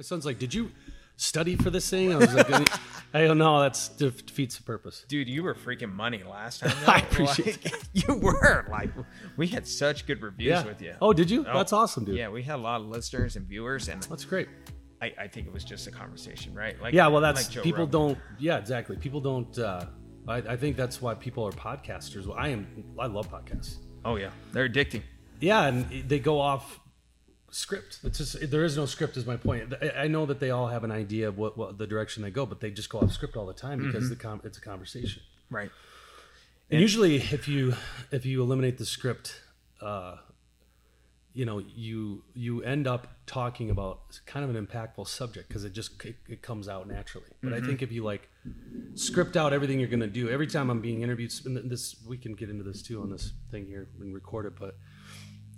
My son's like, "Did you study for this thing?" I was like, "I don't know. That's defeats the purpose." Dude, you were freaking money last time. I appreciate Like, You were like, we had such good reviews Yeah. with you. Oh, did you? Oh. That's awesome, dude. Yeah, we had a lot of listeners and viewers, and That's great. I, I think it was just a conversation, right? Like, Yeah, well, that's like Joe people Rogan. don't. Yeah, exactly. People don't. uh I, I think that's why people are podcasters. I am. I love podcasts. Oh yeah, they're addicting. Yeah, and they go off script. It's just there is no script. Is my point. I- I know that they all have an idea of what, what the direction they go, but they just go off script all the time because Mm-hmm. the com- it's a conversation. Right. And usually, if you if you eliminate the script, uh, you know you you end up talking about kind of an impactful subject because it just it, it comes out naturally. But I think if you like script out everything you're going to do every time I'm being interviewed, and this we can get into this too on this thing here and record it, but.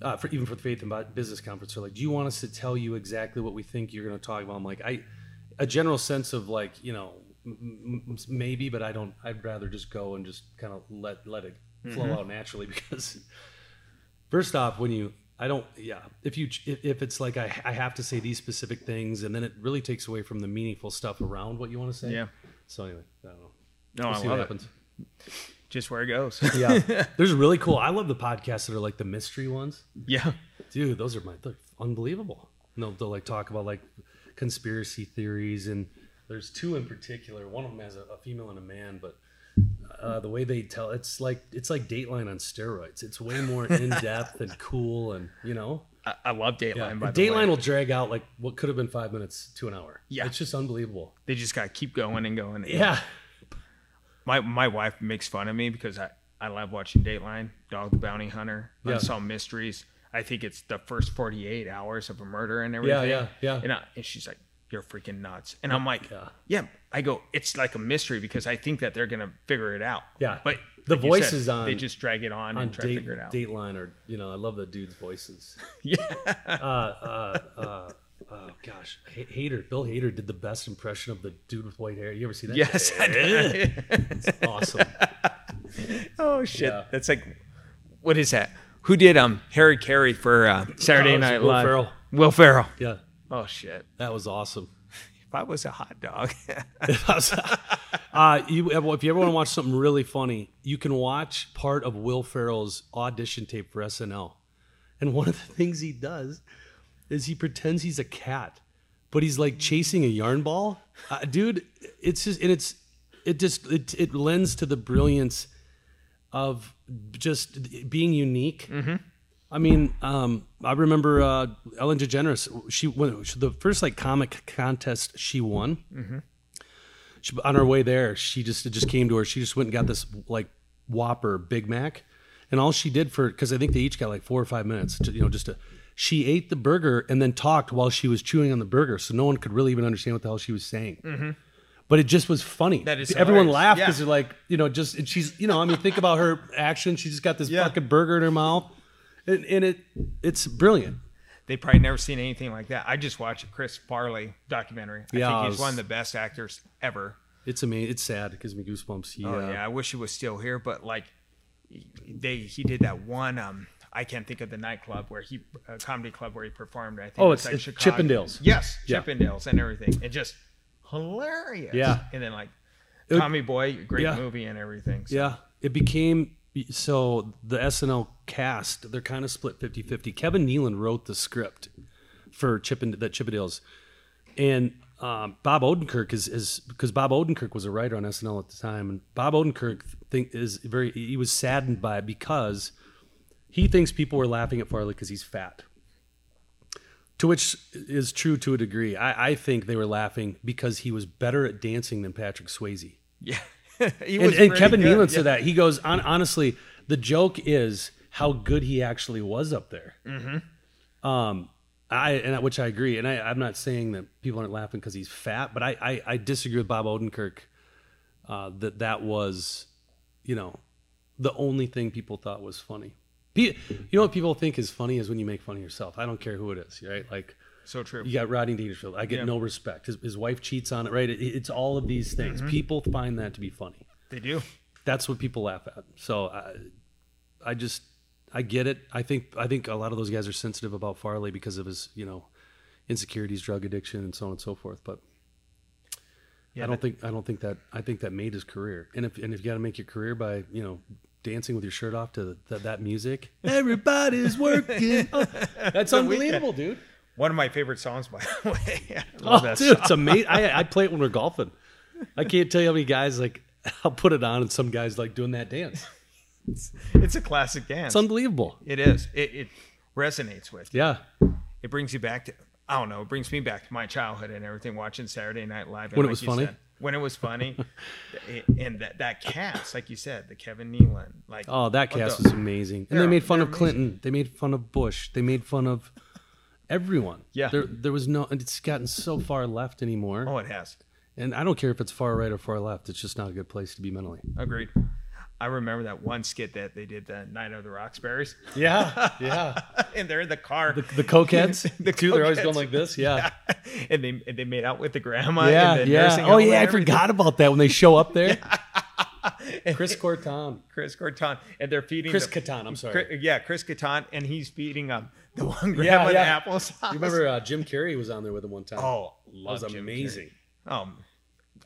Uh, for even for the Faith and Business Conference, they're like, "Do you want us to tell you exactly what we think you're going to talk about?" I'm like, "I, a general sense of like, you know, m- m- maybe, but I don't. I'd rather just go and just kind of let let it flow out naturally because first off, when you, I don't, yeah, if you if, if it's like I I have to say these specific things, and then it really takes away from the meaningful stuff around what you want to say. Yeah. So anyway, I don't know. No, We'll I see love what it. happens. Just where it goes. Yeah, there's really cool. I love the podcasts that are like the mystery ones. yeah. dude those are my they're unbelievable no they'll like talk about like conspiracy theories and there's two in particular one of them has a, a female and a man but uh, the way they tell it's like it's like dateline on steroids it's way more in-depth and cool and you know I, I love Dateline. yeah. By the dateline will drag out like what could have been five minutes to an hour Yeah. it's just unbelievable they just gotta keep going and going. yeah My my wife makes fun of me because I I love watching Dateline, Dog the Bounty Hunter, Yeah. Unsolved Mysteries. I think it's the first 48 hours of a murder and everything. yeah, yeah. And, I, and she's like, "You're freaking nuts." And I'm like, Yeah. "Yeah." I go, "It's like a mystery because I think that they're gonna figure it out." Yeah. But The like voices said, on- they just drag it on, on and try to figure it out. dateline or you know i love the dude's voices Yeah. uh, uh, uh, oh gosh, H- Hater, Bill Hader did the best impression of the dude with white hair. You ever see that? yes. I did. it's awesome. oh shit. Yeah. That's like, what is that? Who did um Harry Caray for uh, Saturday Oh, Night Will Live? Ferrell. Will Ferrell. Yeah, Oh shit. that was awesome. If I was a hot dog. uh, you, if you ever want to watch something really funny, you can watch part of Will Ferrell's audition tape for SNL. And one of the things he does is he pretends he's a cat, but he's like chasing a yarn ball. Uh, dude, it's just and it's it just it, it lends to the brilliance of just being unique. I mean, um, I remember uh, Ellen DeGeneres. She when the first like comic contest she won. She, on her way there, she just it just came to her. She just went and got this like Whopper Big Mac, and all she did for because I think they each got like four or five minutes. To, you know, just to she ate the burger and then talked while she was chewing on the burger, so no one could really even understand what the hell she was saying. But it just was funny. That is everyone hilarious. laughed Yeah. because they're like, you know, just and she's, you know, I mean, think about her action. She just got this Yeah. fucking burger in her mouth, and, and it it's brilliant. they probably never seen anything like that. I just watched a Chris Farley documentary. I Yeah, think it he's was- one of the best actors ever. It's amazing. It's sad. It gives me goosebumps. He, Oh uh, yeah, I wish he was still here, but like they he did that one um I can't think of the nightclub where he a comedy club where he performed. I think Oh, it it's- like it's Chicago. Chippendales. Yes, Yeah. Chippendales and everything. It just hilarious. Yeah. and then like It- Tommy Boy, great Yeah. movie and everything. So, Yeah, it became so the SNL cast they're kind of split 50-50. Kevin Nealon wrote the script for Chip and that Chippendales, and um, Bob Odenkirk is is because Bob Odenkirk was a writer on SNL at the time, and Bob Odenkirk think is very he was saddened by it because he thinks people were laughing at Farley because he's fat. To which is true to a degree. I, I think they were laughing because he was better at dancing than Patrick Swayze yeah. and, and Kevin good. Nealon Yeah. said that he goes on. Honestly, the joke is how good he actually was up there. Mm-hmm. Um, I and which I agree, and I, I'm not saying that people aren't laughing because he's fat, but I, I I disagree with Bob Odenkirk uh, that that was, you know, the only thing people thought was funny. You know what people think is funny is when you make fun of yourself. I don't care who it is, right? Like So true. you got Rodney Dangerfield. I get Yeah. no respect. His, his wife cheats on it, right? It, it's all of these things. Mm-hmm. People find that to be funny They do. that's what people laugh at. So I, I just I get it. I think I think a lot of those guys are sensitive about Farley because of his you know insecurities, drug addiction, and so on and so forth. But Yeah, I don't that- think I don't think that I think that made his career. And if and if you got to make your career by you know dancing with your shirt off to that, that music, everybody's working. Oh, that's unbelievable, dude. One of my favorite songs, by the way. I Oh, that dude, song. it's amazing. I I play it when we're golfing. I can't tell you how many guys like I'll put it on and some guys like doing that dance. It's a classic dance. It's unbelievable. It is. It, it resonates with you. Yeah. It brings you back to. I don't know. It brings me back to my childhood and everything. Watching Saturday Night Live. and When it was funny? said, when it was funny, and that that cast, like you said, the Kevin Nealon, like Oh, that cast the- was amazing. And They're- made fun of Clinton. They made fun of Bush. They made fun of everyone. Yeah. There there was no and it's gotten so far left anymore. Oh, it has. And I don't care if it's far right or far left. It's just not a good place to be mentally. Agreed. I remember that one skit that they did the Night of the Roxburies, Yeah. Yeah. and they're in the car. The, the cokeheads. The two, they're always going like this. Yeah. and they and they made out with the grandma. Yeah. and the Yeah. nursing Oh yeah, I everything. forgot about that when they show up there. Chris Corton. Chris Corton, and they're feeding Chris the- Kattan, I'm sorry. Chris- yeah, Chris Kattan, and he's feeding um the one grandma Yeah, yeah. applesauce. You remember uh, Jim Carrey was on there with him one time. Oh, that was Jim amazing. Carrey. Um,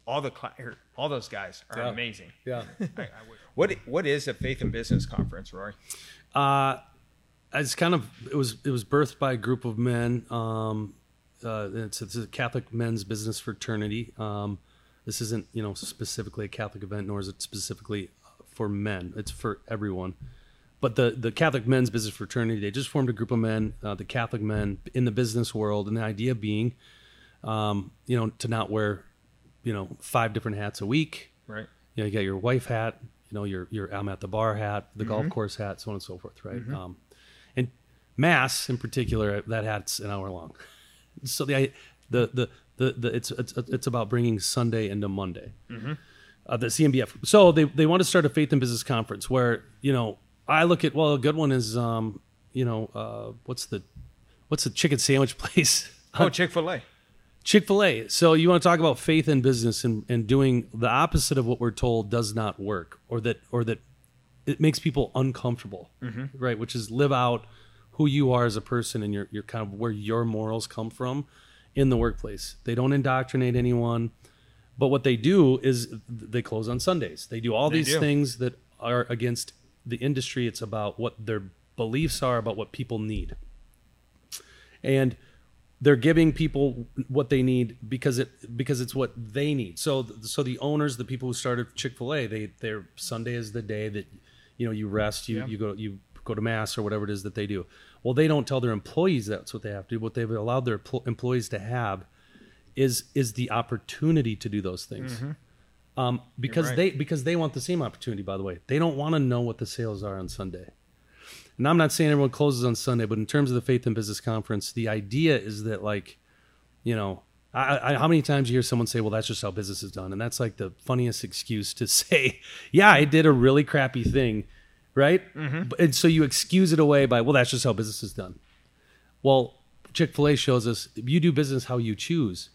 all the er, all those guys are Yeah. amazing. Yeah. I, I what what is a faith and business conference, Rory? Uh, it's kind of it was it was birthed by a group of men. Um, uh, it's, it's a Catholic men's business fraternity. Um, this isn't you know specifically a Catholic event, nor is it specifically for men. It's for everyone. But the the Catholic men's business fraternity, they just formed a group of men, uh, the Catholic men in the business world, and the idea being, um, you know, to not wear, you know, five different hats a week. Right. You know, you got your wife hat, you know, your your I'm at the bar hat, the golf course hat, so on and so forth, right? Um, and mass in particular, that hat's an hour long. So the the the the, the it's, it's it's about bringing Sunday into Monday. Uh, the CMBF. So they they want to start a faith and business conference where you know I look at well a good one is um you know uh, what's the what's the chicken sandwich place Oh, Chick Fil A. Chick fil A. So you want to talk about faith in business and, and doing the opposite of what we're told does not work or that or that it makes people uncomfortable. Mm-hmm. Right. Which is live out who you are as a person and your your kind of where your morals come from in the workplace. They don't indoctrinate anyone. But what they do is they close on Sundays. They do all They these do. things that are against the industry. It's about what their beliefs are about what people need. And they're giving people what they need because it because it's what they need. So so the owners, the people who started Chick Fil A, they their Sunday is the day that you know you rest, you Yeah. you go you go to mass or whatever it is that they do. Well, they don't tell their employees that's what they have to do. What they've allowed their pl- employees to have is is the opportunity to do those things. Um, because right. they because they want the same opportunity. By the way, they don't want to know what the sales are on Sunday. And I'm not saying everyone closes on Sunday, but in terms of the Faith and Business Conference, the idea is that like, you know, I, I, how many times you hear someone say, "Well, that's just how business is done," and that's like the funniest excuse to say, "Yeah, I did a really crappy thing," right? Mm-hmm. But- And so you excuse it away by, "Well, that's just how business is done." Well, Chick Fil A shows us you do business how you choose,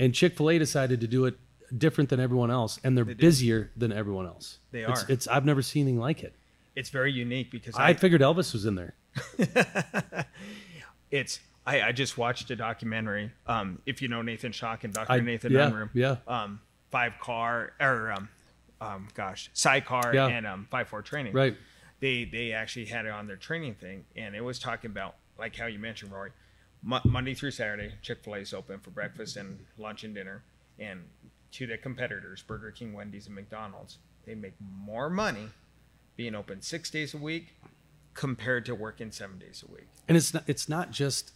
and Chick Fil A decided to do it different than everyone else, and they're busier than everyone else. They It's, are. it's I've never seen anything like it. It's very unique because I I, figured Elvis was in there. it's I, I just watched a documentary. Um, if you know Nathan Shock and Dr. I- Nathan yeah, yeah. Um, five car or um, um, gosh, sidecar Yeah. and um, five four training. Right. They they actually had it on their training thing, and it was talking about like how you mentioned, Rory, Mo- Monday through Saturday, Chick Fil A is open for breakfast and lunch and dinner, and to the competitors, Burger King, Wendy's, and McDonald's, they make more money being open six days a week compared to working seven days a week. and it's not it's not just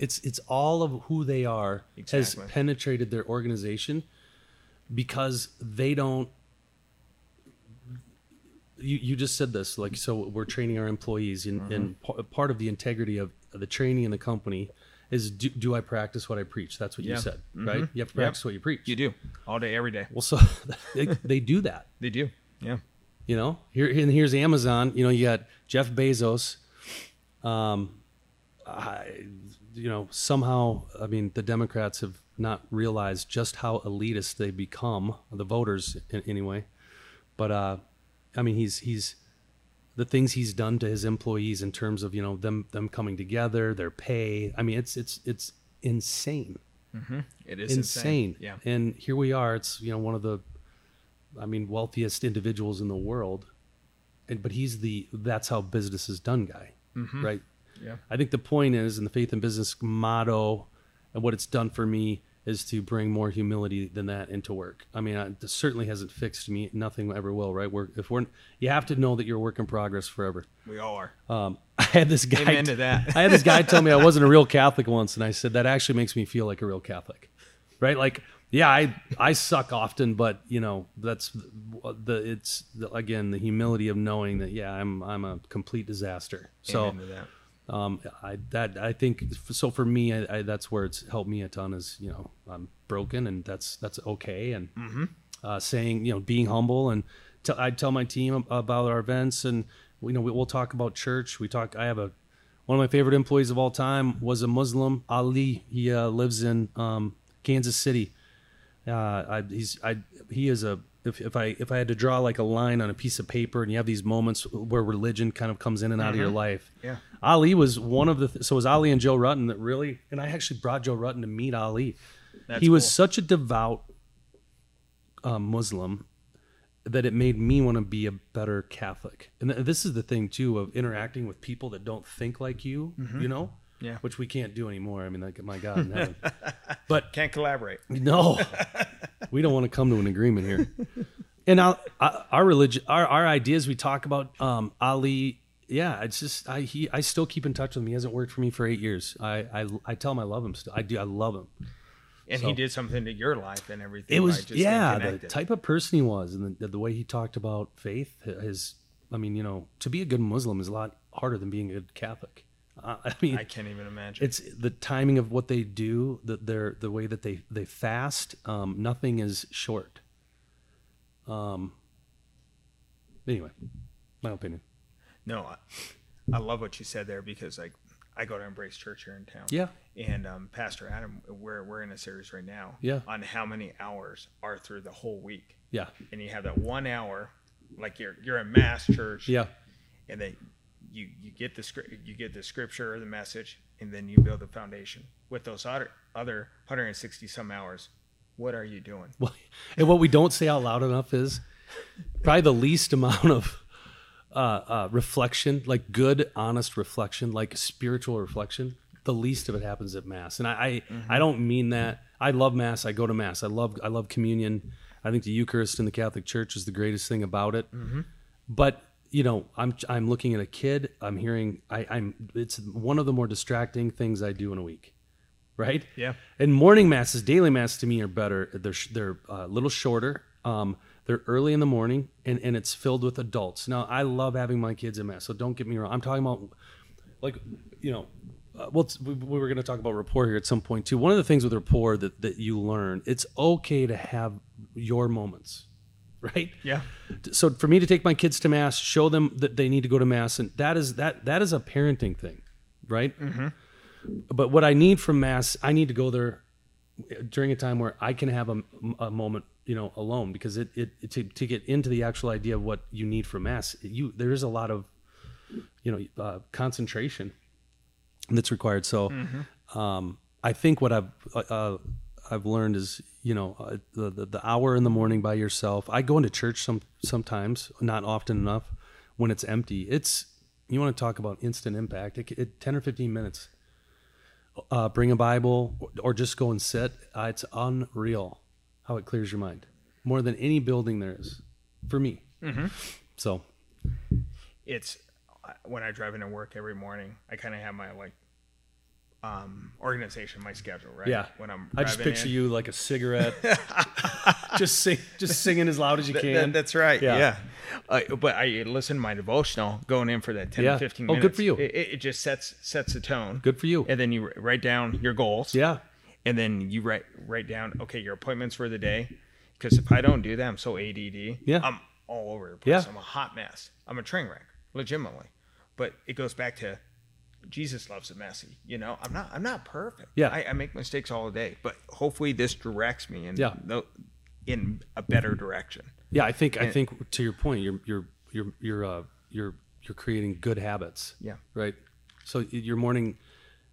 it's it's all of who they are Exactly. has penetrated their organization because they don't you, you just said this like so we're training our employees and, and Mm-hmm. pa- part of the integrity of the training in the company is do, do i practice what i preach that's what you Yeah. said right you have to Yep. practice what you preach You do all day, every day. well so they, they do that They do. Yeah. You know, here and here's Amazon. You know, you got Jeff Bezos. Um, I, you know, somehow, I mean, the Democrats have not realized just how elitist they become, the voters in, anyway. But uh, I mean, he's he's the things he's done to his employees in terms of you know them them coming together, their pay. I mean, it's it's it's insane. It is insane. Yeah. And here we are. It's you know one of the, I mean, wealthiest individuals in the world, and but he's the that's how business is done guy, right? Yeah. I think the point is, and the faith and business motto, and what it's done for me is to bring more humility than that into work. I mean, it certainly hasn't fixed me. Nothing ever will, right? We're if we're you have to know that you're a work in progress forever. We all are. Um, I had this guy. Amen to that. I had this guy tell me I wasn't a real Catholic once, and I said that actually makes me feel like a real Catholic, right? Like, yeah, I I suck often, but you know that's the it's the, again the humility of knowing that yeah I'm I'm a complete disaster. So that. um, I that I think so for me I, I, that's where it's helped me a ton is you know I'm broken and that's that's okay and uh, saying you know being humble and t- I tell my team about our events and you know we, we'll talk about church we talk I have a one of my favorite employees of all time was a Muslim Ali he uh, lives in um, Kansas City uh, I, he's I he is a if, if I if I had to draw like a line on a piece of paper and you have these moments where religion kind of comes in and out of your life. Yeah. Ali was one of the th- so was Ali and Joe Rutten that really and I actually brought Joe Rutten to meet Ali. That's he was cool. such a devout uh, Muslim that it made me want to be a better Catholic. And th- this is the thing too of interacting with people that don't think like you, you know, Yeah. which we can't do anymore. I mean, like my God in heaven. but Can't collaborate. no, we don't want to come to an agreement here. And our, our religion, our, our ideas, we talk about um, Ali. Yeah, it's just I he I still keep in touch with him. He hasn't worked for me for eight years. I I, I tell him I love him still. I do. I love him. And So- he did something to your life and everything. It was just yeah, the type of person he was, and the, the way he talked about faith. His, I mean, you know, to be a good Muslim is a lot harder than being a good Catholic. I mean, I can't even imagine. it's the timing of what they do the their the way that they they fast um nothing is short um anyway my opinion No, I, I love what you said there because like I go to Embrace Church here in town. yeah And um, Pastor Adam, we're we're in a series right now. Yeah. On how many hours are through the whole week, yeah and you have that one hour, like you're you're a mass church. yeah And then you you get the script, you get the scripture or the message, and then you build the foundation with those other other 160 some hours. What are you doing? well, and what we don't say out loud enough is probably the least amount of uh, uh, reflection, like good, honest reflection, like spiritual reflection. The least of it happens at mass, and I, I, I don't mean that. I love mass. I go to mass. I love, I love communion. I think the Eucharist in the Catholic Church is the greatest thing about it. But you know, I'm, I'm looking at a kid. I'm hearing. I, I'm. It's one of the more distracting things I do in a week right? Yeah. And morning masses, daily mass to me are better. They're they're uh, a little shorter. Um, they're early in the morning, and and it's filled with adults. Now I love having my kids in mass, so don't get me wrong. I'm talking about like you know. Uh, well, we, we were going to talk about rapport here at some point too. One of the things with rapport that, that you learn, it's okay to have your moments, right? Yeah. so for me to take my kids to mass show them that they need to go to mass and that is that that is a parenting thing right mm-hmm. but what i need from mass i need to go there during a time where i can have a, a moment you know alone because it, it, to, to get into the actual idea of what you need from mass you there is a lot of you know uh, concentration that's required so um, i think what i've uh, uh, i've learned is you know uh, the, the the hour in the morning by yourself. I go into church some sometimes not often enough when it's empty. It's you want to talk about instant impact. It, it 10 or 15 minutes. Uh, bring a bible or, or just go and sit. Uh, it's unreal how it clears your mind. More than any building there is for me. So. It's when I drive into work every morning, I kind of have my like um organization, my schedule, right? yeah When I'm i just picture in. you like a cigarette just sing just singing as loud as you Th- can th- that's right. Yeah. Yeah. Uh, but I listen to my devotional going in for that 10 Yeah. to 15 Oh, good for you. It, it just sets sets the tone. good for you And then you write down your goals. yeah And then you write write down okay your appointments for the day. Because if I don't do that, I'm so ADD. Yeah. I'm all over the place. Yeah. I'm a hot mess. I'm a train wreck, legitimately. But it goes back to Jesus loves it messy. You know, I'm not I'm not perfect. Yeah. I, I make mistakes all day, but hopefully this directs me in Yeah. no, in a better direction. Yeah, I think I think to your point, you're you're you're you're uh, you're you're creating good habits. Yeah. Right. So your morning,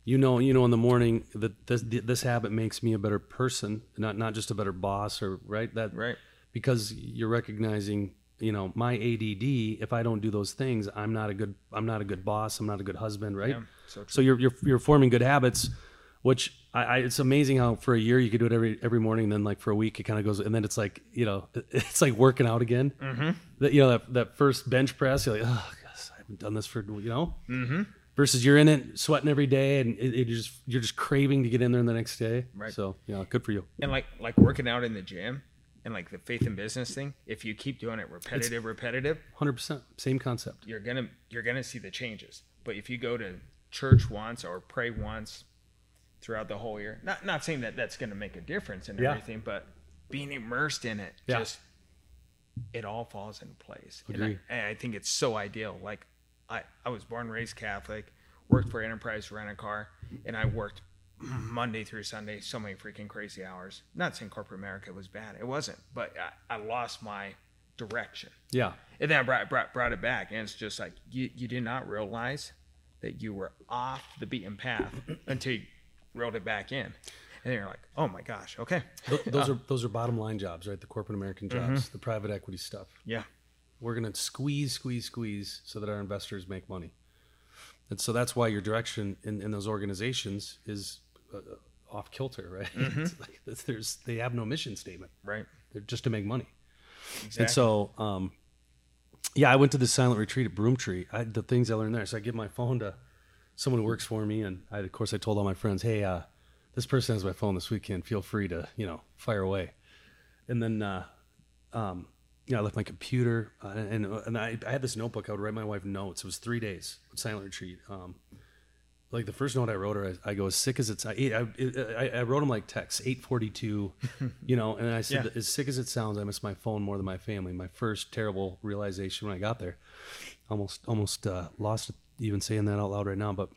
you know, you know, in the morning that this this habit makes me a better person, not not just a better boss or right that Right. because you're recognizing, you know, my ADD. If I don't do those things, I'm not a good I'm not a good boss. I'm not a good husband, right? Yeah, so. So you're you're you're forming good habits, which I, I it's amazing how for a year you could do it every every morning, then like for a week it kind of goes, and then it's like you know it's like working out again. Mm-hmm. That you know that that first bench press, you're like, oh, gosh, I haven't done this for you know. Mm-hmm. Versus you're in it, sweating every day, and it, it just you're just craving to get in there the next day. Right. So yeah, good for you. and like like working out in the gym and like the faith in business thing if you keep doing it repetitive repetitive Hundred percent, same concept. you're gonna you're gonna see the changes but if you go to church once or pray once throughout the whole year not not saying that that's gonna make a difference in Yeah. everything but being immersed in it Yeah. just it all falls into place and Agree. I, and I think it's so ideal like I, I was born raised catholic worked for enterprise rent a car and i worked monday through sunday so many freaking crazy hours not saying corporate america was bad it wasn't but i, I lost my direction Yeah, and then I brought, brought, brought it back, and it's just like you, you did not realize that you were off the beaten path until you reeled it back in. And then you're like, oh my gosh, okay. Th- those are those are bottom line jobs, right? The corporate American Mm-hmm. jobs, the private equity stuff. Yeah. We're gonna squeeze, squeeze, squeeze, so that our investors make money. And so that's why your direction in, in those organizations is uh, off kilter, right? Mm-hmm. Like, there's they have no mission statement. Right. They're just to make money. Exactly. And so, um, yeah, I went to the silent retreat at Broomtree. I, the things I learned there. So I give my phone to someone who works for me, and I, of course, I told all my friends, "Hey, uh, this person has my phone this weekend. Feel free to, you know, fire away." And then, uh, um, you know, I left my computer, uh, and and I, I had this notebook. I would write my wife notes. It was three days silent retreat. Um, like the first note I wrote her, I, I go as sick as it's. I, I, I, I wrote him like text eight forty two, you know, and I said Yeah. as sick as it sounds, I miss my phone more than my family. My first terrible realization when I got there, almost almost uh, lost even saying that out loud right now. But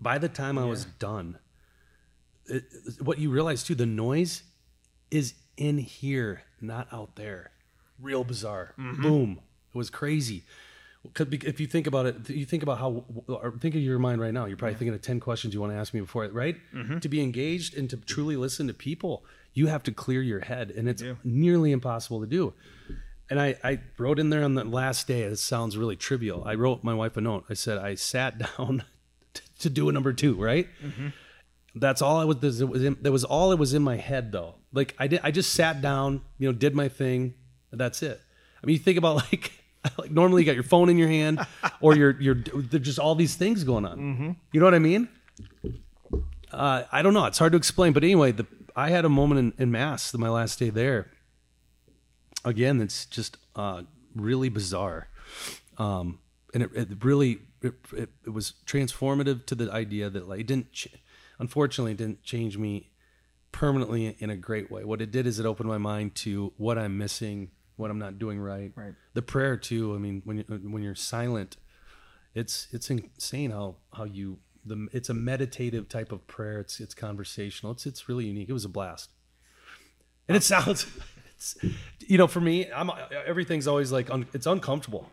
by the time I was done, it, what you realize too, the noise is in here, not out there. Real bizarre. Boom. It was crazy. 'Cause If you think about it, you think about how, think of your mind right now. You're probably thinking of 10 questions you want to ask me before, it, right? Mm-hmm. To be engaged and to truly listen to people, you have to clear your head, and it's nearly impossible to do. And I, I wrote in there on the last day, it sounds really trivial. I wrote my wife a note. I said, I sat down to, to do a number two, right? Mm-hmm. That's all I was. It was in, that was all it was in my head, though. Like I did, I just sat down, you know, did my thing. That's it. I mean, you think about like, like normally you got your phone in your hand, or you're you're there's just all these things going on. You know what I mean? Uh, I don't know. It's hard to explain, but anyway, the I had a moment in, in mass my last day there. Again, it's just uh, really bizarre, um, and it, it really it, it, it was transformative to the idea that like it didn't. Ch- unfortunately, it didn't change me permanently in a great way. What it did is it opened my mind to what I'm missing, what I'm not doing right. Right. The prayer too. I mean, when you, when you're silent, it's it's insane how how you the it's a meditative type of prayer. It's it's conversational. It's it's really unique. It was a blast. And it sounds, it's, you know, for me, I'm everything's always like un, it's uncomfortable.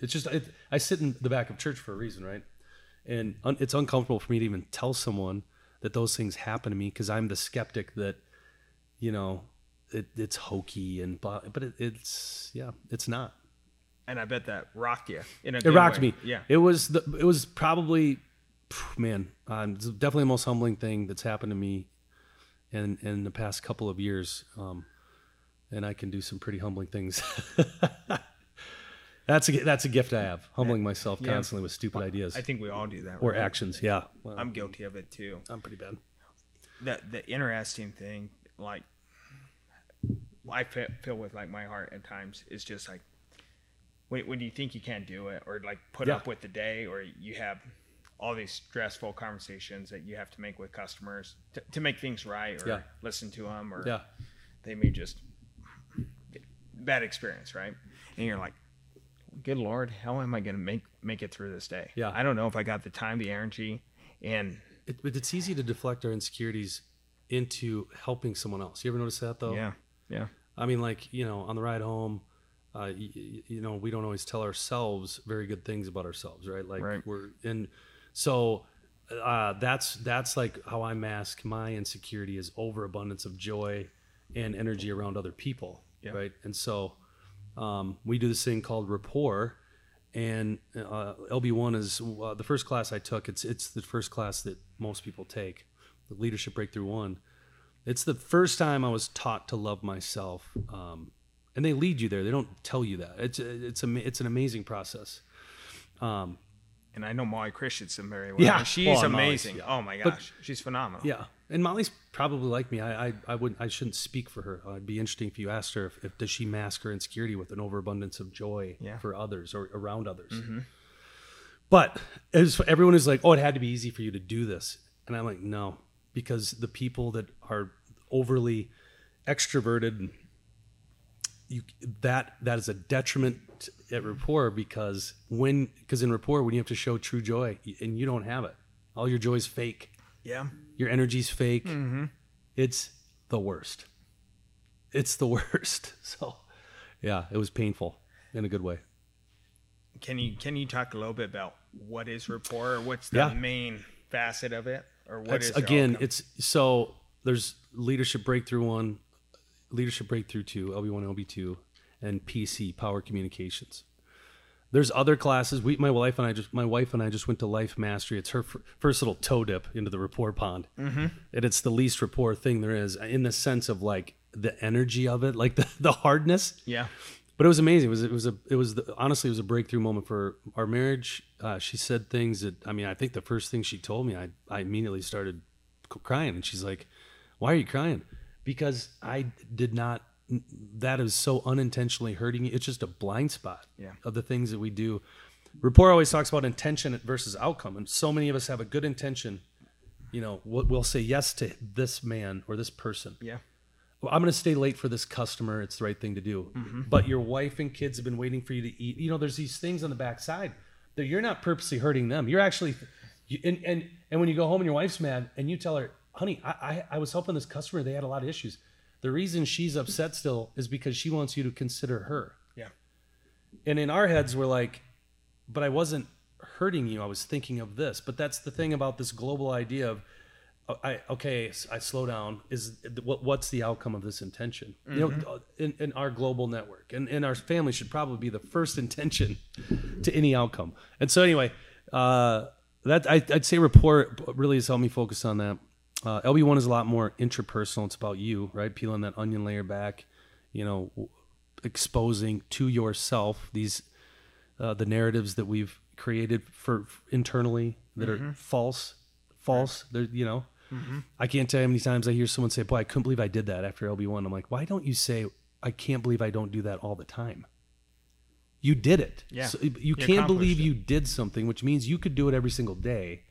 It's just it, I sit in the back of church for a reason, right? And un, it's uncomfortable for me to even tell someone that those things happen to me because I'm the skeptic that, you know, it, it's hokey and but it, it's yeah, it's not. and I bet that rocked you in a It rocked way. me. Yeah. It was the it was probably man, um, it's definitely the most humbling thing that's happened to me in in the past couple of years. Um, and I can do some pretty humbling things. that's a that's a gift I have, humbling myself Yeah. constantly with stupid ideas I think we all do that. or right? actions. Yeah, Well, I'm guilty of it too. I'm pretty bad. the the interesting thing, like I fe- feel with like my heart at times is just like when when you think you can't do it, or like put Yeah. up with the day, or you have all these stressful conversations that you have to make with customers to, to make things right, or Yeah. listen to them, or Yeah, they may just bad experience, right? And you're like, good lord, how am I going to make make it through this day? Yeah. I don't know if I got the time, the energy, and it, but it's easy to deflect our insecurities into helping someone else. You ever notice that though? yeah, yeah, I mean, like you know, on the ride home, uh, you, you know, we don't always tell ourselves very good things about ourselves, right? Like Right. we're and so uh, that's that's like how I mask my insecurity is overabundance of joy and energy around other people, Yeah. right? And so um, we do this thing called rapport, and uh, LB one is uh, the first class I took. It's it's the first class that most people take, the Leadership Breakthrough One. It's the first time I was taught to love myself, um, and they lead you there. They don't tell you that. It's it's a it's an amazing process. Um, And I know Molly Christensen very well. Yeah. she's Well, amazing. yeah. Oh my But- gosh, she's phenomenal. Yeah, and Molly's probably like me. I, I, I wouldn't. I shouldn't speak for her. Uh, It'd be interesting if you asked her if, if does she mask her insecurity with an overabundance of joy Yeah. for others or around others. But as everyone is like, oh, it had to be easy for you to do this, and I'm like, no, because the people that are overly extroverted, you that that is a detriment at rapport because when because in rapport when you have to show true joy and you don't have it, all your joy is fake Yeah. your energy's fake. Mm-hmm. It's the worst. It's the worst. So, yeah, it was painful in a good way. Can you can you talk a little bit about what is rapport or what's the Yeah. main facet of it or what is again, it's so there's leadership breakthrough one, leadership breakthrough two, LB one, LB two, and PC power communications. There's other classes. We, my wife and I just, my wife and I just went to Life Mastery. It's her f- first little toe dip into the rapport pond, mm-hmm. and it's the least rapport thing there is in the sense of like the energy of it, like the, the hardness. yeah. But it was amazing. It was it was a it was the, honestly it was a breakthrough moment for our marriage. Uh, she said things that I mean I think the first thing she told me I I immediately started crying and she's like, "Why are you crying?" Because I did not. That is so unintentionally hurting you. It's just a blind spot Yeah. of the things that we do. Rapport always talks about intention versus outcome, and so many of us have a good intention. You know, we'll, we'll say yes to this man or this person, Yeah. Well, I'm going to stay late for this customer. It's the right thing to do. Mm-hmm. But your wife and kids have been waiting for you to eat. You know, there's these things on the backside that you're not purposely hurting them. You're actually, you, and, and, and when you go home and your wife's mad and you tell her, honey, I, I, I was helping this customer. They had a lot of issues. The reason she's upset still is because she wants you to consider her. Yeah. And in our heads, we're like, but I wasn't hurting you. I was thinking of this. But that's the thing about this global idea of, I okay, I slow down. Is what what's the outcome of this intention? You know, in, in our global network, and, and our family should probably be the first intention to any outcome. And so anyway, uh, that I, I'd say rapport really has helped me focus on that. Uh, LB one is a lot more interpersonal. It's about you, right? Peeling that onion layer back, you know, exposing to yourself these uh, the narratives that we've created for internally that are false, false. They're you know, Mm-hmm. I can't tell you how many times I hear someone say, "Boy, I couldn't believe I did that after LB one." I'm like, why don't you say, "I can't believe I don't do that all the time." You did it. Yeah. So you You can't believe it. you did something, which means you could do it every single day,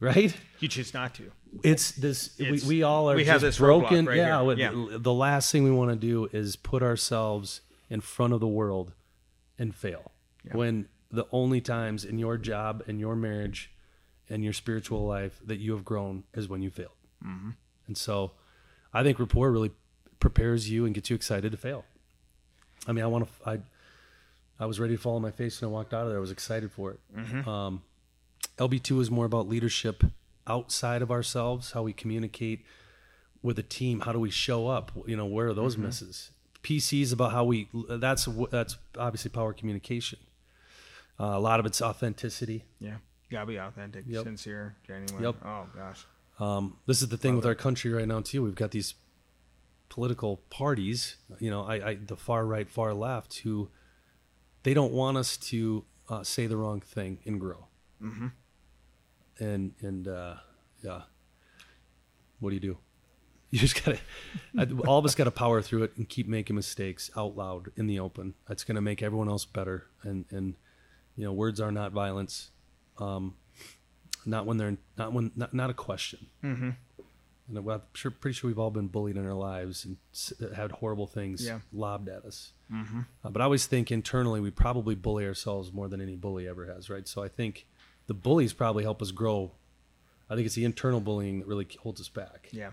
right? You choose not to. It's this. It's- we, we all are we have this broken. right yeah, here. Yeah. The last thing we want to do is put ourselves in front of the world and fail. When the only times in your job and your marriage and your spiritual life that you have grown is when you failed. Mm-hmm. And so, I think rapport really prepares you and gets you excited to fail. I mean, I want to. I I was ready to fall on my face when I walked out of there. I was excited for it. Mm-hmm. Um, LB2 is more about leadership outside of ourselves, how we communicate with a team, how do we show up? You know, where are those misses? PC is about how we. That's that's obviously power communication. Uh, a lot of it's authenticity. Yeah. Gotta be authentic, Yep. sincere, genuine. Yep. Oh gosh. Um, this is the thing with our country right now too. We've got these political parties, you know, I, I the far right, far left, who they don't want us to uh, say the wrong thing and grow. Mm-hmm. And and uh, yeah, what do you do? You just gotta. I- all of us got to power through it and keep making mistakes out loud in the open. That's gonna make everyone else better. And and you know, words are not violence. Um, not when they're not when not, not a question. Mm-hmm. And I'm sure, pretty sure we've all been bullied in our lives and had horrible things Yeah. lobbed at us. Mm-hmm. Uh, but I always think internally we probably bully ourselves more than any bully ever has, right? So I think the bullies probably help us grow. I think it's the internal bullying that really holds us back. Yeah.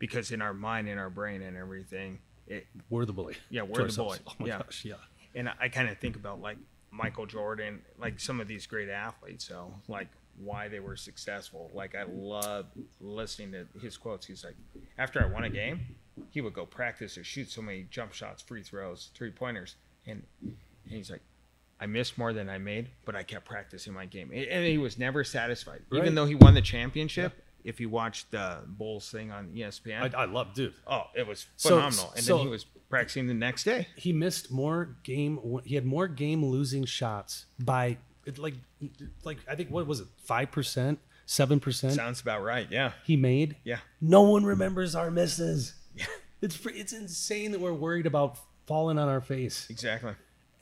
Because in our mind, in our brain, and everything, it We're the bully. Yeah, we're the bully. Oh my Yeah. gosh, yeah. and I kind of think about like Michael Jordan, like some of these great athletes. So like why they were successful. Like I love listening to his quotes. He's like, after I won a game, he would go practice or shoot so many jump shots, free throws, three pointers, and, and he's like, I missed more than I made, but I kept practicing my game, and he was never satisfied, Right. even though he won the championship. If you watched the Bulls thing on ESPN, I, I love, dude. oh, it was So- phenomenal. and so- then he was practicing the next day. He missed more game. He had more game losing shots by like like I think what was it five percent, seven percent. Sounds about right. Yeah, he made. yeah. No one remembers our misses. Yeah. It's it's insane that we're worried about falling on our face. Exactly.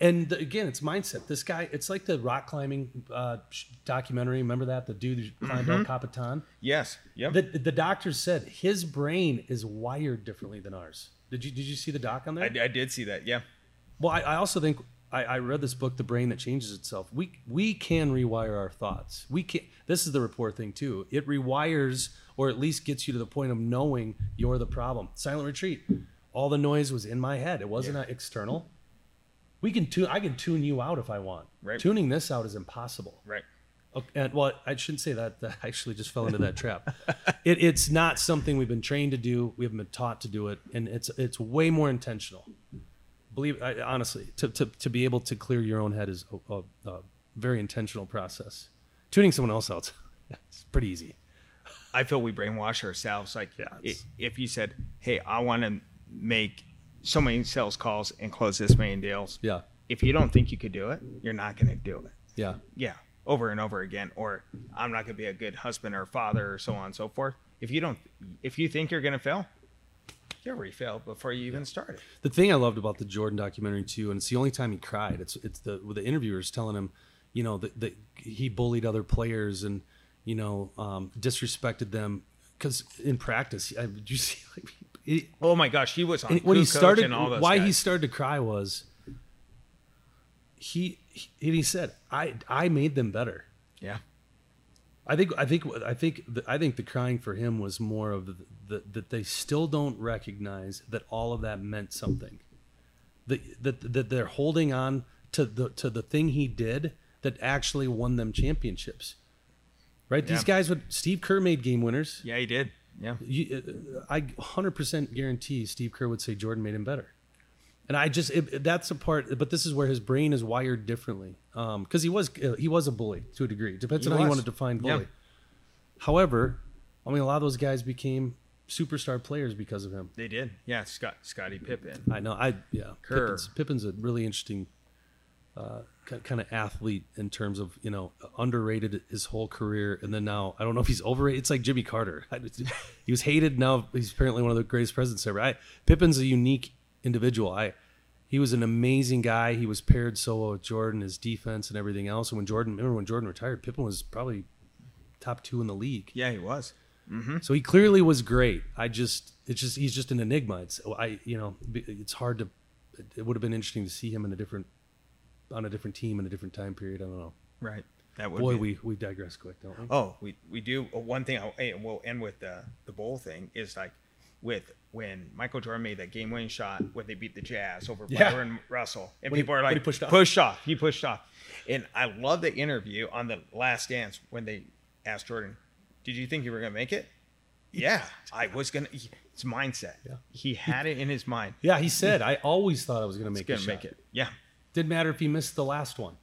And again, it's mindset. This guy, it's like the rock climbing uh, documentary. Remember that the dude who climbed El Capitan. Yes. Yep. The the doctor said his brain is wired differently than ours. Did you did you see the doc on I, that? I did see that. Yeah. Well, I, I also think I, I read this book, The Brain That Changes Itself. We we can rewire our thoughts. We can. This is the rapport thing too. It rewires, or at least gets you to the point of knowing you're the problem. Silent retreat. All the noise was in my head. It wasn't uh, external. We can tune. I can tune you out if I want. Right. Tuning this out is impossible. Right. Okay, and, well, I shouldn't say that. that I actually just fell into that trap. It, it's not something we've been trained to do. We haven't been taught to do it, and it's it's way more intentional. Believe I, honestly, to, to to be able to clear your own head is a, a, a very intentional process. Tuning someone else out, it's pretty easy. I feel we brainwash ourselves. Like, Yeah, if you said, "Hey, I want to make so many sales calls and close this many deals," Yeah, if you don't think you could do it, you're not going to do it. yeah, Yeah, over and over again. Or I'm not going to be a good husband or father, or so on and so forth. If you don't, if you think you're going to fail, you already failed before you even started. The thing I loved about the Jordan documentary too, and it's the only time he cried. It's it's the the interviewers telling him, you know, that, that he bullied other players and you know um, disrespected them because in practice, I, did you see like it, Oh my gosh, he was on when he started, and all those why he started to cry was he he, he said, I I made them better. yeah, I think I think I think the, I think the crying for him was more of the, the, that they still don't recognize that all of that meant something. That, that that they're holding on to the to the thing he did that actually won them championships. Right? These guys would Steve Kerr made game winners. yeah, he did. Yeah, You, uh, I 100% guarantee Steve Kerr would say Jordan made him better. And I just it, that's a part, but this is where his brain is wired differently. Because he was uh, he was a bully to a degree. Depends He on how you want to define Yeah. bully. However, I mean a lot of those guys became superstar players because of him. they did. Yeah, Scott Scotty Pippen. I know. I yeah. Kerr. Pippen's, Pippen's a really interesting uh, kind of athlete in terms of you know underrated his whole career, and then now I don't know if he's overrated. It's like Jimmy Carter. he was hated. Now he's apparently one of the greatest presidents ever. I, Pippen's a unique individual. I he was an amazing guy. He was paired so well with Jordan, his defense and everything else. And when Jordan, remember when Jordan retired, Pippen was probably top two in the league. Yeah, he was. So he clearly was great. I just, it's just, he's just an enigma. It's, I, you know, it's hard to. It would have been interesting to see him in a different, on a different team in a different time period. I don't know. Right. That would Boy, be- we we digress quick, don't we? Oh, we we do uh, one thing. I'll, and we'll end with the the bowl thing. Is like with when Michael Jordan made that game winning shot when they beat the Jazz over Yeah. Byron Russell, and When he- people are like he pushed off. pushed off. He pushed off, and I love the interview on the Last Dance when they asked Jordan, "Did you think you were gonna make it?" Yeah, I was gonna. It's mindset. Yeah. He had it in his mind. Yeah, he said, I always thought I was going to He's make gonna make it. Yeah, Didn't matter if he missed the last one.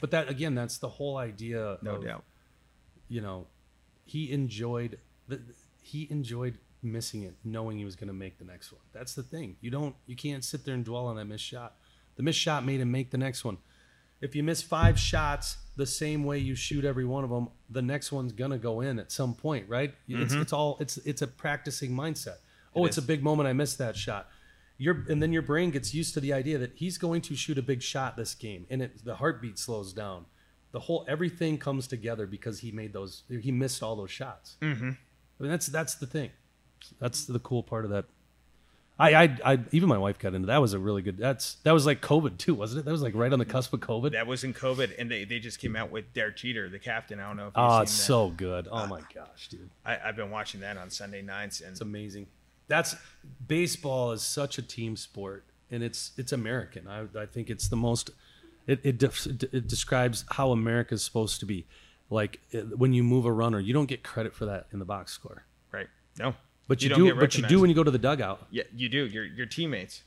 But that again, that's the whole idea. no of, doubt. You know, he enjoyed the he enjoyed missing it, knowing he was going to make the next one. That's the thing. You don't, you can't sit there and dwell on that missed shot. The missed shot made him make the next one. If you miss five shots the same way you shoot every one of them, the next one's gonna go in at some point, right? Mm-hmm. It's, it's all it's it's a practicing mindset. Oh, It it's is. a big moment. I missed that shot. Your and then your brain gets used to the idea that he's going to shoot a big shot this game, and it, the heartbeat slows down. The whole everything comes together because he made those. He missed all those shots. Mm-hmm. I mean, that's that's the thing. That's the cool part of that. I, I, I, even my wife got into that. Was a really good. That's that was like COVID too, wasn't it? That was like right on the cusp of COVID. That was in COVID, and they, they just came out with Derek Jeter, the captain. I don't know if Oh, it's that. so good. Oh my gosh, dude, I, I've been watching that on Sunday nights, and it's amazing. That's baseball is such a team sport, and it's it's American. I, I think it's the most. It it, def, it describes how America's supposed to be. like uh, when you move a runner, you don't get credit for that in the box score, Right. No. but you, don't do. But you do when you go to the dugout, Yeah, you do. Your your teammates.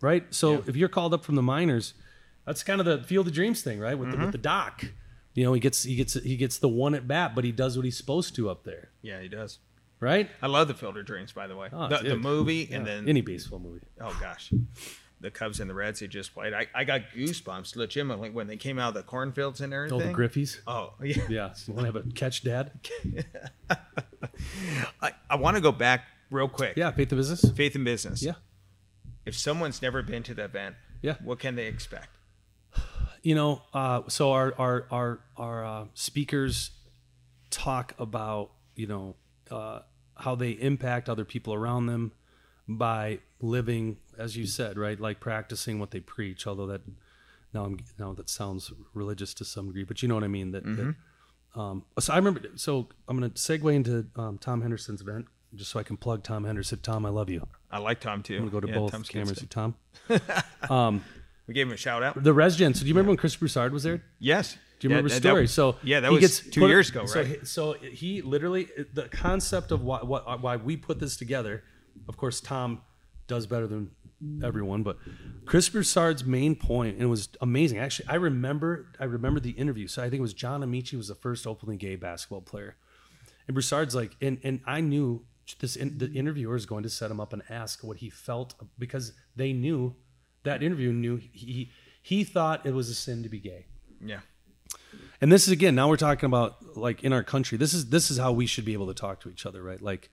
right? So Yeah. if you're called up from the minors, that's kind of the field of dreams thing, right? With Mm-hmm. with the doc, you know, he gets he gets he gets the one at bat, but he does what he's supposed to up there, Yeah, he does. Right? I love the Field of Dreams, by the way. Oh, the, the movie and then any baseball movie. oh gosh, the Cubs and the Reds they just played. I, I got goosebumps legitimately when they came out of the cornfields and Oh, everything. the Griffeys. Oh yeah. Yeah, you want to have a catch, Dad? I, I want to go back real quick. Yeah, faith of business. Faith in business. Yeah, If someone's never been to the event, yeah. what can they expect? you know uh, so our our our our uh, speakers talk about you know uh, how they impact other people around them by living as you said right like practicing what they preach although that now I'm now that sounds religious to some degree but you know what I mean that, that um, so I remember so I'm going to segue into um, Tom Henderson's event just so I can plug Tom Henderson Tom I love you I like Tom too. I'm going to go to Yeah, both Tom's cameras. Tom We gave him a shout out. the Resgen so do you remember when Chris Broussard was there Yes. Do you Yeah, remember that- story? that- so yeah, that was gets two put- years ago, so right? he- So he literally the concept of why what, why we put this together. Of course, Tom does better than everyone, but Chris Broussard's main point, and it was amazing. Actually, I remember I remember the interview. So I think it was John Amaechi was the first openly gay basketball player, and Broussard's like, and and I knew this in, the interviewer is going to set him up and ask what he felt because they knew that interview knew he he thought it was a sin to be gay. Yeah. And this is again, now we're talking about like in our country. This is this is how we should be able to talk to each other, right? Like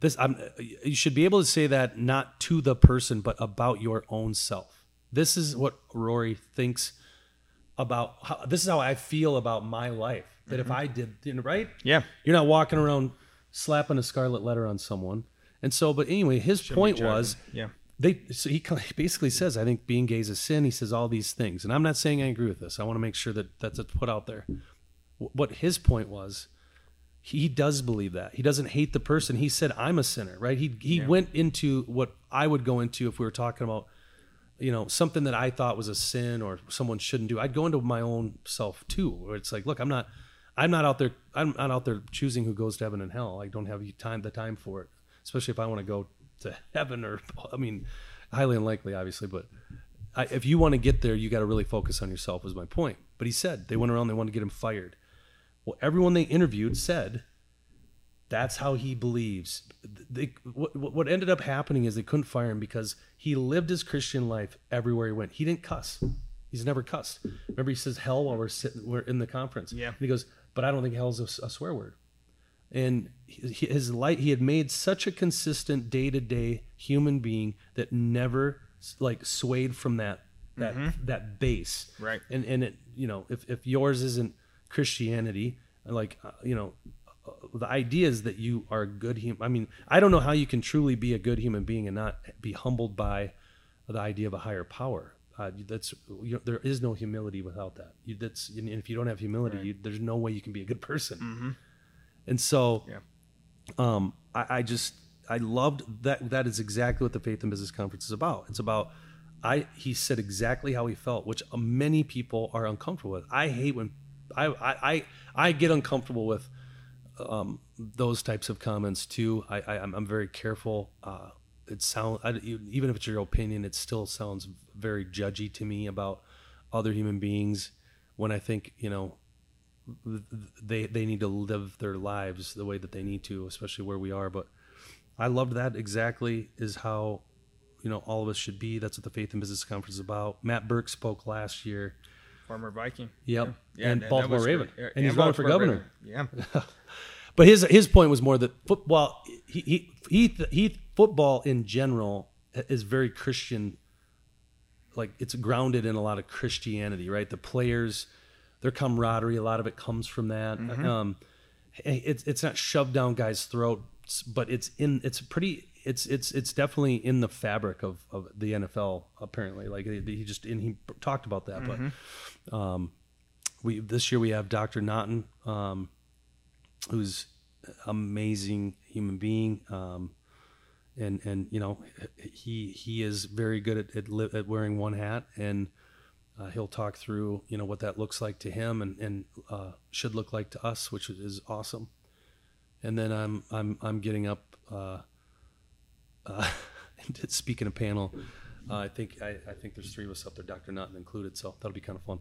this, I'm, you should be able to say that not to the person, but about your own self. This is what Rory thinks about. How, this is how I feel about my life. That if I did, you know, right? Yeah. You're not walking around slapping a scarlet letter on someone. And so, but anyway, his point was, Yeah. They so he basically says i think being gay is a sin. He says all these things. And i'm not saying i agree with this. I want to make sure that that's put out there. What his point was he does believe that. He doesn't hate the person. He said i'm a sinner right? He he went into what i would go into if we were talking about you know something that i thought was a sin or someone shouldn't do. I'd go into my own self too where it's like look i'm not i'm not out there i'm not out there choosing who goes to heaven and hell. I don't have time the time for it especially if i want to go to heaven or i mean highly unlikely obviously but I, if you want to get there you got to really focus on yourself was my point but he said they went around they wanted to get him fired well everyone they interviewed said that's how he believes. They, what, what ended up happening is they couldn't fire him because he lived his Christian life everywhere he went. He didn't cuss. He's never cussed. Remember, he says hell while we're sitting, we're in the conference. Yeah. And he goes, but I don't think hell's a, a swear word. And his light, he had made such a consistent day to day human being that never like swayed from that that that base. Right. And and it you know if if yours isn't Christianity, like uh, you know the idea is that you are a good human. I mean, I don't know how you can truly be a good human being and not be humbled by the idea of a higher power. Uh, that's you know, there is no humility without that. You, that's and if you don't have humility, you, there's no way you can be a good person. And so, Yeah. um, I, I just I loved that. That is exactly what the Faith and Business Conference is about. It's about I. He said exactly how he felt, which uh, many people are uncomfortable with. I hate when I I I, I get uncomfortable with um, those types of comments too. I, I I'm, I'm very careful. Uh, it sound I, even if it's your opinion, it still sounds very judgy to me about other human beings. When I think you know they they need to live their lives the way that they need to, especially where we are. But I loved that exactly is how you know all of us should be. That's what the Faith and Business Conference is about. Matt Birk spoke last year. Former Viking. Yep. Yeah, and that Baltimore Raven. great. Yeah, And he's running for governor. Raven. Yeah. But his his point was more that football he he he, he football in general is very Christian. Like it's grounded in a lot of Christianity, right? The players, their camaraderie, a lot of it comes from that. Um, it's it's not shoved down guys' throats, but it's in it's pretty. It's it's it's definitely in the fabric of, of the NFL. Apparently, like he just and he talked about that. But um, we this year we have Dr. Naughton. Um, who's amazing human being um, and and you know he he is very good at at, li- at wearing one hat and uh, he'll talk through you know what that looks like to him and and uh, should look like to us, which is awesome. And then I'm I'm I'm getting up. Uh, uh, speaking of panel, uh, I think I, I think there's three of us up there, Dr. Naughton included, so that'll be kind of fun.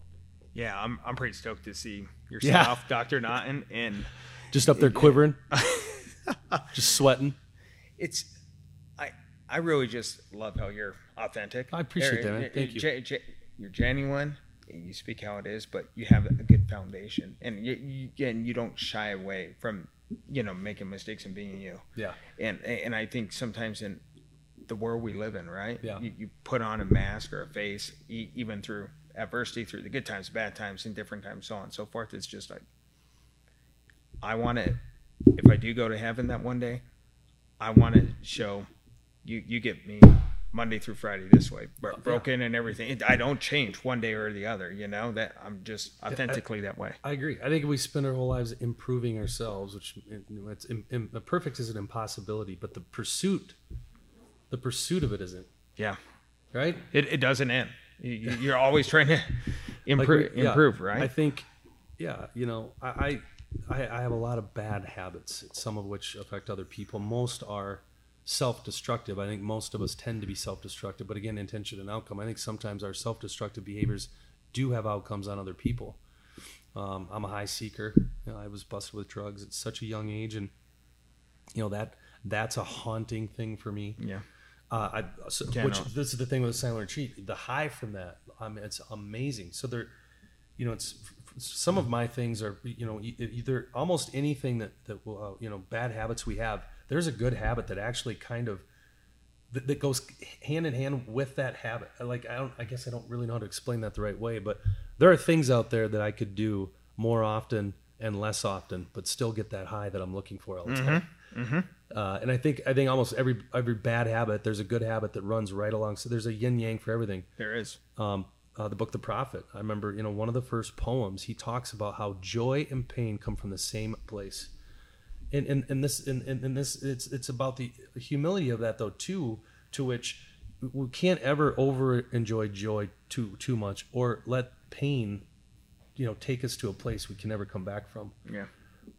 Yeah, I'm I'm pretty stoked to see yourself, Yeah. Dr. Naughton, and Just up there quivering, just sweating. it's I I really just love how you're authentic. I appreciate that, man. Thank you. ge- ge- You're genuine. and You speak how it is, but you have a good foundation, and you, you and you don't shy away from you know making mistakes and being you. Yeah. And and I think sometimes in the world we live in, right? Yeah. You, you put on a mask or a face, e- even through adversity, through the good times, bad times, and different times, so on and so forth. It's just like I want to. If I do go to heaven that one day, I want to show you. You get me Monday through Friday this way, bro- broken and everything. It- I don't change one day or the other. You know that I'm just authentically that way. I agree. I think we spend our whole lives improving ourselves, which it's im, perfect is an impossibility, but the pursuit, the pursuit of it isn't Yeah. right. It, it doesn't end. You- You're always trying to Like improve, we- yeah, improve, right? I think, yeah, you know, I, I I I have a lot of bad habits, some of which affect other people. Most are self-destructive. I think most of us tend to be self-destructive, but again, intention and outcome. I think sometimes our self-destructive behaviors do have outcomes on other people. Um, I'm a high seeker. You know, I was busted with drugs at such a young age, and you know that that's a haunting thing for me. yeah. Uh, I, so, which this is the thing with the silent retreat. The high from that, I mean, it's amazing. So there, you know, it's some of my things are, you know, either almost anything that that will, uh, you know, bad habits we have. There's a good habit that actually kind of that, that goes hand in hand with that habit. Like I don't, I guess I don't really know how to explain that the right way, but there are things out there that I could do more often and less often, but still get that high that I'm looking for all the time. Uh, and I think I think almost every every bad habit, there's a good habit that runs right along. So there's a yin yang for everything. There is. Um, uh, the book The Prophet. I remember, you know, one of the first poems. He talks about how joy and pain come from the same place. And and, and this and, and, and this it's it's about the humility of that though too, to which we can't ever over enjoy joy too too much or let pain, you know, take us to a place we can never come back from. Yeah.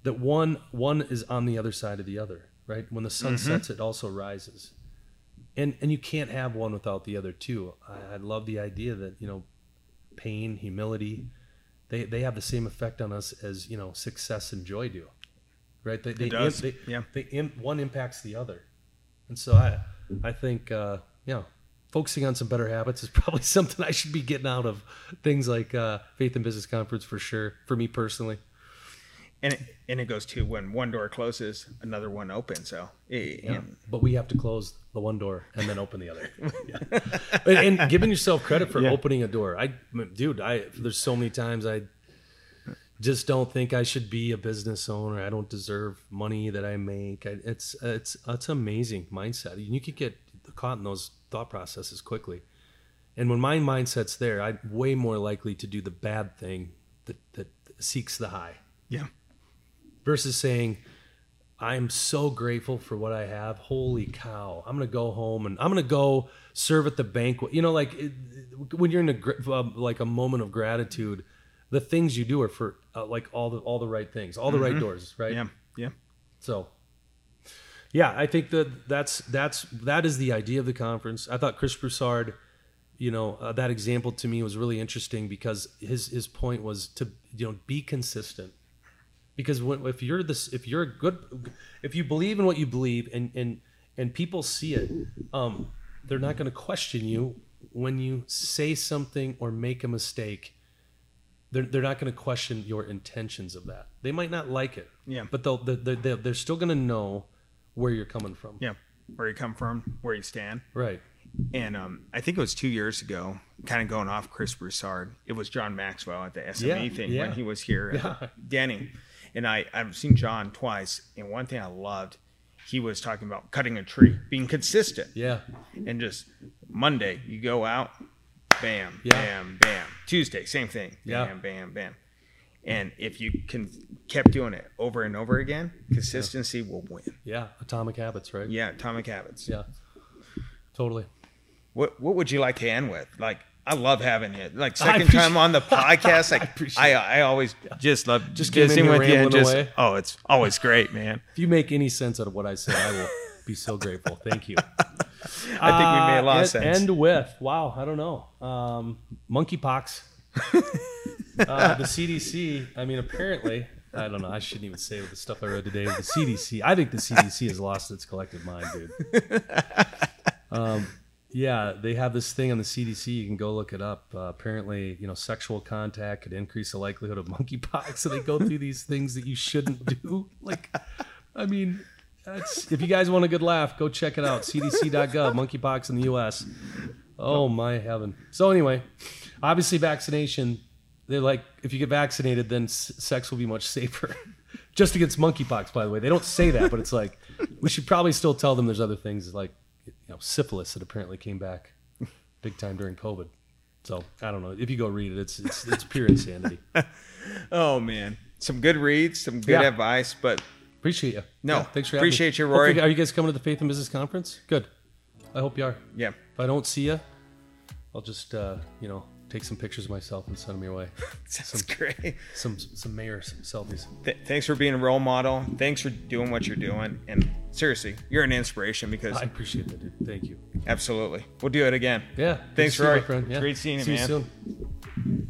that one one is on the other side of the other right? When the sun Mm-hmm. sets it also rises. And and you can't have one without the other too. I, I love the idea that you know pain humility they they have the same effect on us as you know success and joy do right they, they, does, they, yeah. they one impacts the other and so i i think uh yeah focusing on some better habits is probably something i should be getting out of things like uh faith and business conference for sure for me personally And it, and it goes to when one door closes, another one opens. So, eh, and but we have to close the one door and then open the other. and, and giving yourself credit for Yeah. opening a door. I, dude, I there's so many times I just don't think I should be a business owner. I don't deserve money that I make. I, it's it's it's amazing mindset. You could get caught in those thought processes quickly. And when my mindset's there, I'm way more likely to do the bad thing that that seeks the high yeah. versus saying i'm so grateful for what i have holy cow i'm gonna go home and i'm gonna go serve at the banquet you know like it, when you're in a uh, like a moment of gratitude the things you do are for uh, like all the all the right things all the right doors right Yeah. Yeah. so yeah i think that that's that's that is the idea of the conference i thought chris broussard you know uh, that example to me was really interesting because his his point was to you know be consistent because when, if you're this if you're a good if you believe in what you believe and and and people see it um they're not going to question you when you say something or make a mistake they're, they're not going to question your intentions of that they might not like it Yeah. but they'll they're, they're, they're still going to know where you're coming from Yeah. Where you come from, where you stand. right And um, I think it was two years ago, kind of going off Chris Broussard. It was John Maxwell at the SME Yeah, thing yeah. when he was here. Yeah. Denny. And I, I've seen John twice. And one thing I loved, he was talking about cutting a tree, being consistent. yeah And just Monday, you go out, bam, Yeah. bam, bam. Tuesday, same thing. Bam, Yeah. bam, bam. And if you can kept doing it over and over again, consistency will win. yeah atomic habits right Yeah, atomic habits. yeah totally What what would you like to end with? Like I love having you. Like second time on the podcast. Like appreciate I, I, always just love Just just came in visiting with you. And just away. oh, it's always great, man. If you make any sense out of what I said, I will be so grateful. Thank you. I think we made a lot Uh, of sense. End with wow, I don't know. Um, monkeypox. uh, the CDC. I mean, apparently, I don't know. I shouldn't even say the stuff I read today. The CDC. I think the CDC has lost its collective mind, dude. Um, yeah, they have this thing on the CDC. You can go look it up. Uh, apparently, you know, sexual contact could increase the likelihood of monkeypox. So they go through these things that you shouldn't do. Like, I mean, that's, if you guys want a good laugh, go check it out. CDC.gov, monkeypox in the U.S. Oh my heaven. So anyway, obviously vaccination. They're like, if you get vaccinated, then s- sex will be much safer. Just against monkeypox, by the way. They don't say that, but it's like we should probably still tell them there's other things like you know syphilis that apparently came back big time during COVID. So I don't know. If you go read it, it's it's, it's pure insanity. oh man, some good reads, some good Yeah. advice, but Appreciate you. No, Yeah, thanks for having appreciate you, Rory. Hopefully- Are you guys coming to the Faith and Business Conference? Good. I hope you are. yeah, If I don't see you, I'll just uh, you know take some pictures of myself and send them your way. sounds great. Some some mayor some selfies. Th- thanks for being a role model. Thanks for doing what you're doing, and seriously, you're an inspiration because I appreciate that, dude. Thank you. absolutely, we'll do it again. Yeah. Thanks, see you, my friend. Yeah. great seeing you, See man. soon.